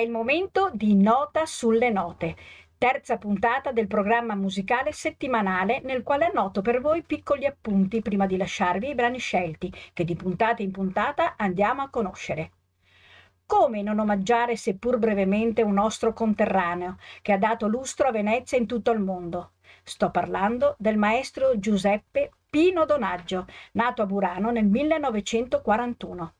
È il momento di Nota sulle note, terza puntata del programma musicale settimanale nel quale annoto per voi piccoli appunti prima di lasciarvi i brani scelti che di puntata in puntata andiamo a conoscere. Come non omaggiare seppur brevemente un nostro conterraneo che ha dato lustro a Venezia in tutto il mondo? Sto parlando del maestro Giuseppe Pino Donaggio, nato a Burano nel 1941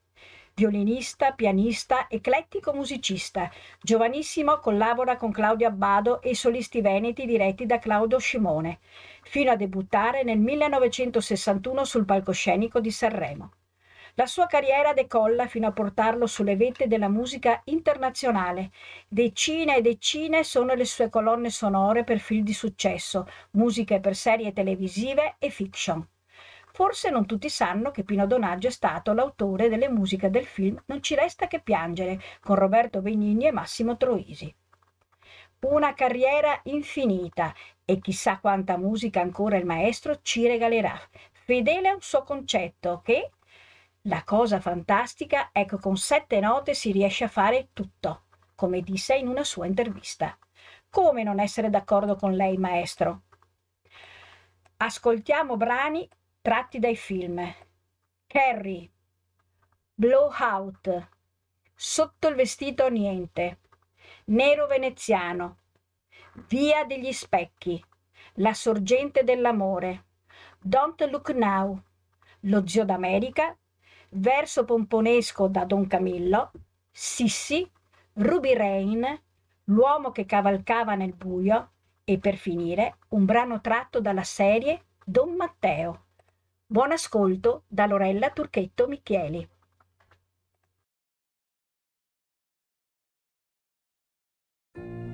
violinista, pianista, eclettico musicista. Giovanissimo collabora con Claudio Abbado e i solisti veneti diretti da Claudio Scimone, fino a debuttare nel 1961 sul palcoscenico di Sanremo. La sua carriera decolla fino a portarlo sulle vette della musica internazionale. Decine e decine sono le sue colonne sonore per film di successo, musiche per serie televisive e fiction. Forse non tutti sanno che Pino Donaggio è stato l'autore delle musiche del film Non ci resta che piangere con Roberto Benigni e Massimo Troisi. Una carriera infinita e chissà quanta musica ancora il maestro ci regalerà, fedele a un suo concetto che la cosa fantastica è che con sette note si riesce a fare tutto, come disse in una sua intervista. Come non essere d'accordo con lei, maestro? Ascoltiamo brani tratti dai film. Carrie, Blowout, Sotto il vestito niente, Nero veneziano, Via degli specchi, La sorgente dell'amore, Don't Look Now, Lo zio d'America, Verso pomponesco da Don Camillo, Sissi, Ruby Rain, L'uomo che cavalcava nel buio. E per finire un brano tratto dalla serie Don Matteo. Buon ascolto da Lorella Turchetto Michieli. Música